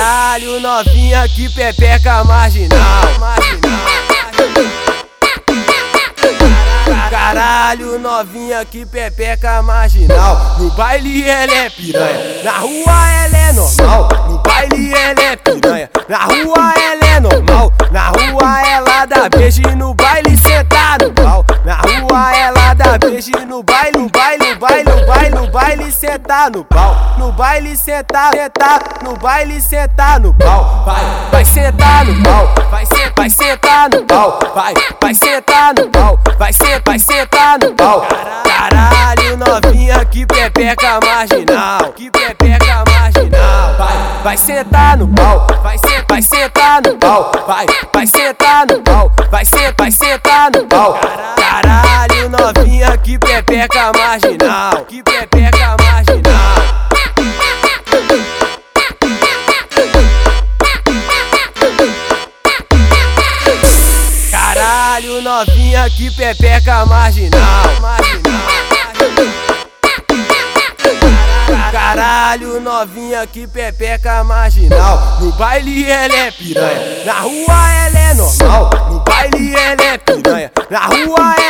Caralho, novinha que pepeca marginal. Marginal. Caralho, novinha que pepeca marginal. No baile ela é piranha, na rua ela é normal. No baile ela é piranha, na rua ela é normal. Na rua ela dá beijo e no baile cê no pau. Na rua ela e no baile, no baile, no baile, no baile, no baile cê no pau. No baile tá, cê tá, no baile tá no pau. Vai, vai sentar no pau, vai sentar, vai sentar no pau. Vai, vai sentar no pau, vai sentar, vai sentar no pau. Caralho, novinha que pepeca marginal, que pepeca marginal. Vai, vai sentar no pau, vai sentar, vai sentar no pau. Vai, vai sentar no pau, vai sentar, vai sentar no pau. Caralho, que pepeca marginal, que pepeca marginal. Caralho, novinha que pepeca marginal. marginal. Caralho, novinha que pepeca marginal. No baile ela é piranha, na rua ela é normal. No baile ela é piranha, na rua ela é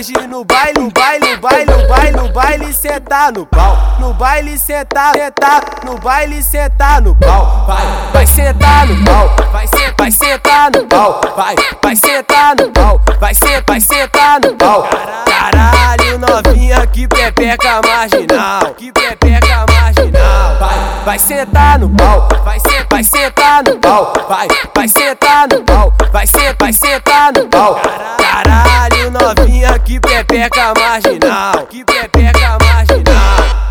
ela dá beijo e no baile, no baile, no baile, no baile, no baile cê no pau. No baile cê tá, cê tá, no baile cê tá no pau. Vai, vai sentar no pau, vai vai sentar no pau. Vai, vai sentar no pau, vai vai sentar no pau. Caralho, novinha que pepeca marginal, que pepeca marginal. Vai, vai sentar no pau, vai vai sentar no pau. Vai, vai sentar no pau, vai vai sentar no pau. Caralho, que pepeca marginal, que pepeca marginal.